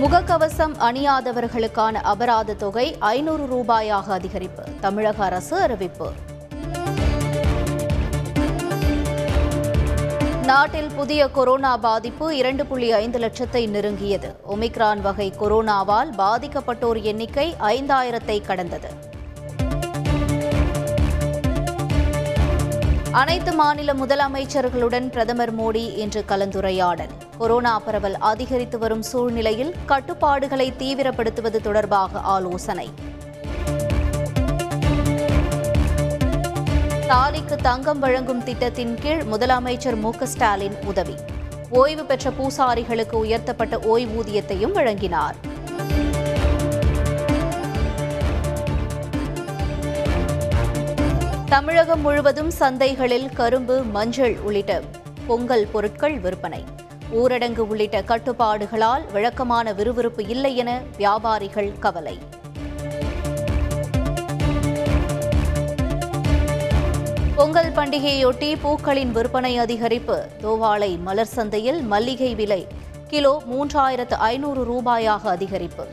முகக்கவசம் அணியாதவர்களுக்கான அபராத தொகை ஐநூறு ரூபாயாக அதிகரிப்பு. தமிழக அரசு அறிவிப்பு. நாட்டில் புதிய கொரோனா பாதிப்பு இரண்டு புள்ளி ஐந்து லட்சத்தை நெருங்கியது. ஒமிக்ரான் வகை கொரோனாவால் பாதிக்கப்பட்டோர் எண்ணிக்கை ஐந்தாயிரத்தை கடந்தது. அனைத்து மாநில முதலமைச்சர்களுடன் பிரதமர் மோடி இன்று கலந்துரையாடல். கொரோனா பரவல் அதிகரித்து வரும் சூழ்நிலையில் கட்டுப்பாடுகளை தீவிரப்படுத்துவது தொடர்பாக ஆலோசனை. தாலிக்கு தங்கம் வழங்கும் திட்டத்தின் கீழ் முதலமைச்சர் மு ஸ்டாலின் உதவி. ஓய்வு பெற்ற பூசாரிகளுக்கு உயர்த்தப்பட்ட ஓய்வூதியத்தையும் வழங்கினார். தமிழகம் முழுவதும் சந்தைகளில் கரும்பு மஞ்சள் உள்ளிட்ட பொங்கல் பொருட்கள் விற்பனை. ஊரடங்கு உள்ளிட்ட கட்டுப்பாடுகளால் வழக்கமான விறுவிறுப்பு இல்லை என வியாபாரிகள் கவலை. பொங்கல் பண்டிகையொட்டி பூக்களின் விற்பனை அதிகரிப்பு. தோவாளை மலர் சந்தையில் மல்லிகை விலை கிலோ மூன்றாயிரத்து ஐநூறு ரூபாயாக அதிகரிப்பு.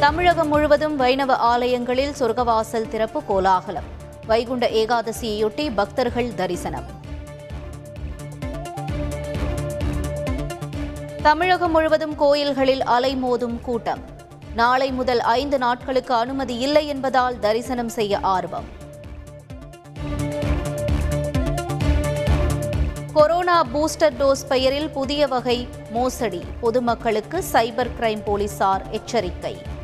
தமிழகம் முழுவதும் வைணவ ஆலயங்களில் சொர்க்கவாசல் திறப்பு கோலாகலம். வைகுண்ட ஏகாதசியையொட்டி பக்தர்கள் தரிசனம். தமிழகம் முழுவதும் கோயில்களில் அலைமோதும் கூட்டம். நாளை முதல் ஐந்து நாட்களுக்கு அனுமதி இல்லை என்பதால் தரிசனம் செய்ய ஆர்வம். கொரோனா பூஸ்டர் டோஸ் பெயரில் புதிய வகை மோசடி. பொதுமக்களுக்கு சைபர் கிரைம் போலீசார் எச்சரிக்கை.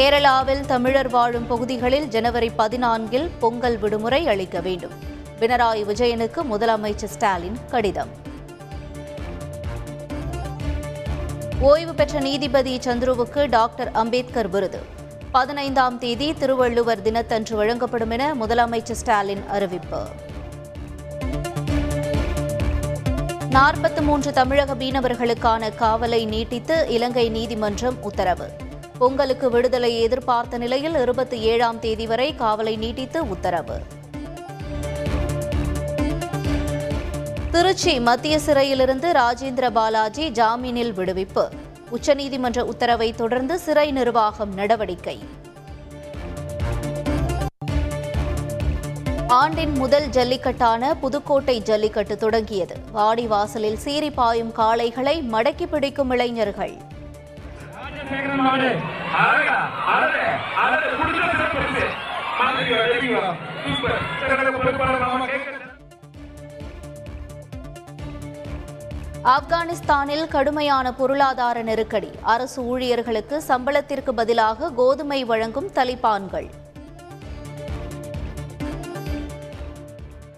கேரளாவில் தமிழர் வாழும் பகுதிகளில் ஜனவரி பதினான்கில் பொங்கல் விடுமுறை அளிக்க வேண்டும். பினராயி விஜயனுக்கு முதலமைச்சர் ஸ்டாலின் கடிதம். ஓய்வு பெற்ற நீதிபதி சந்துருவுக்கு டாக்டர் அம்பேத்கர் விருது. பதினைந்தாம் தேதி திருவள்ளுவர் தினத்தன்று வழங்கப்படும் என முதலமைச்சர் ஸ்டாலின் அறிவிப்பு. நாற்பத்தி மூன்று தமிழக மீனவர்களுக்கான காவலை நீட்டித்து இலங்கை நீதிமன்றம் உத்தரவு. பொங்கலுக்கு விடுதலை எதிர்பார்த்த நிலையில் இருபத்தி ஏழாம் தேதி வரை காவலை நீட்டித்து உத்தரவு. திருச்சி மத்திய சிறையிலிருந்து ராஜேந்திர பாலாஜி ஜாமீனில் விடுவிப்பு. உச்சநீதிமன்ற உத்தரவை தொடர்ந்து சிறை நிர்வாகம் நடவடிக்கை. ஆண்டின் முதல் ஜல்லிக்கட்டான புதுக்கோட்டை ஜல்லிக்கட்டு தொடங்கியது. வாடிவாசலில் சீறி பாயும் காளைகளை மடக்கி பிடிக்கும் இளைஞர்கள். சேகரன் மாடு. அழகா அழகு அழகு. குடிக்கிற சிறப்பு மாதிரி சூப்பர். சிறந்த பொறுப்பாளர் நாம கேட்க ஆப்கானிஸ்தானில் கடுமையான பொருளாதார நெருக்கடி. அரசு ஊழியர்களுக்கு சம்பளத்திற்கு பதிலாக கோதுமை வழங்கும் தலிபான்கள்.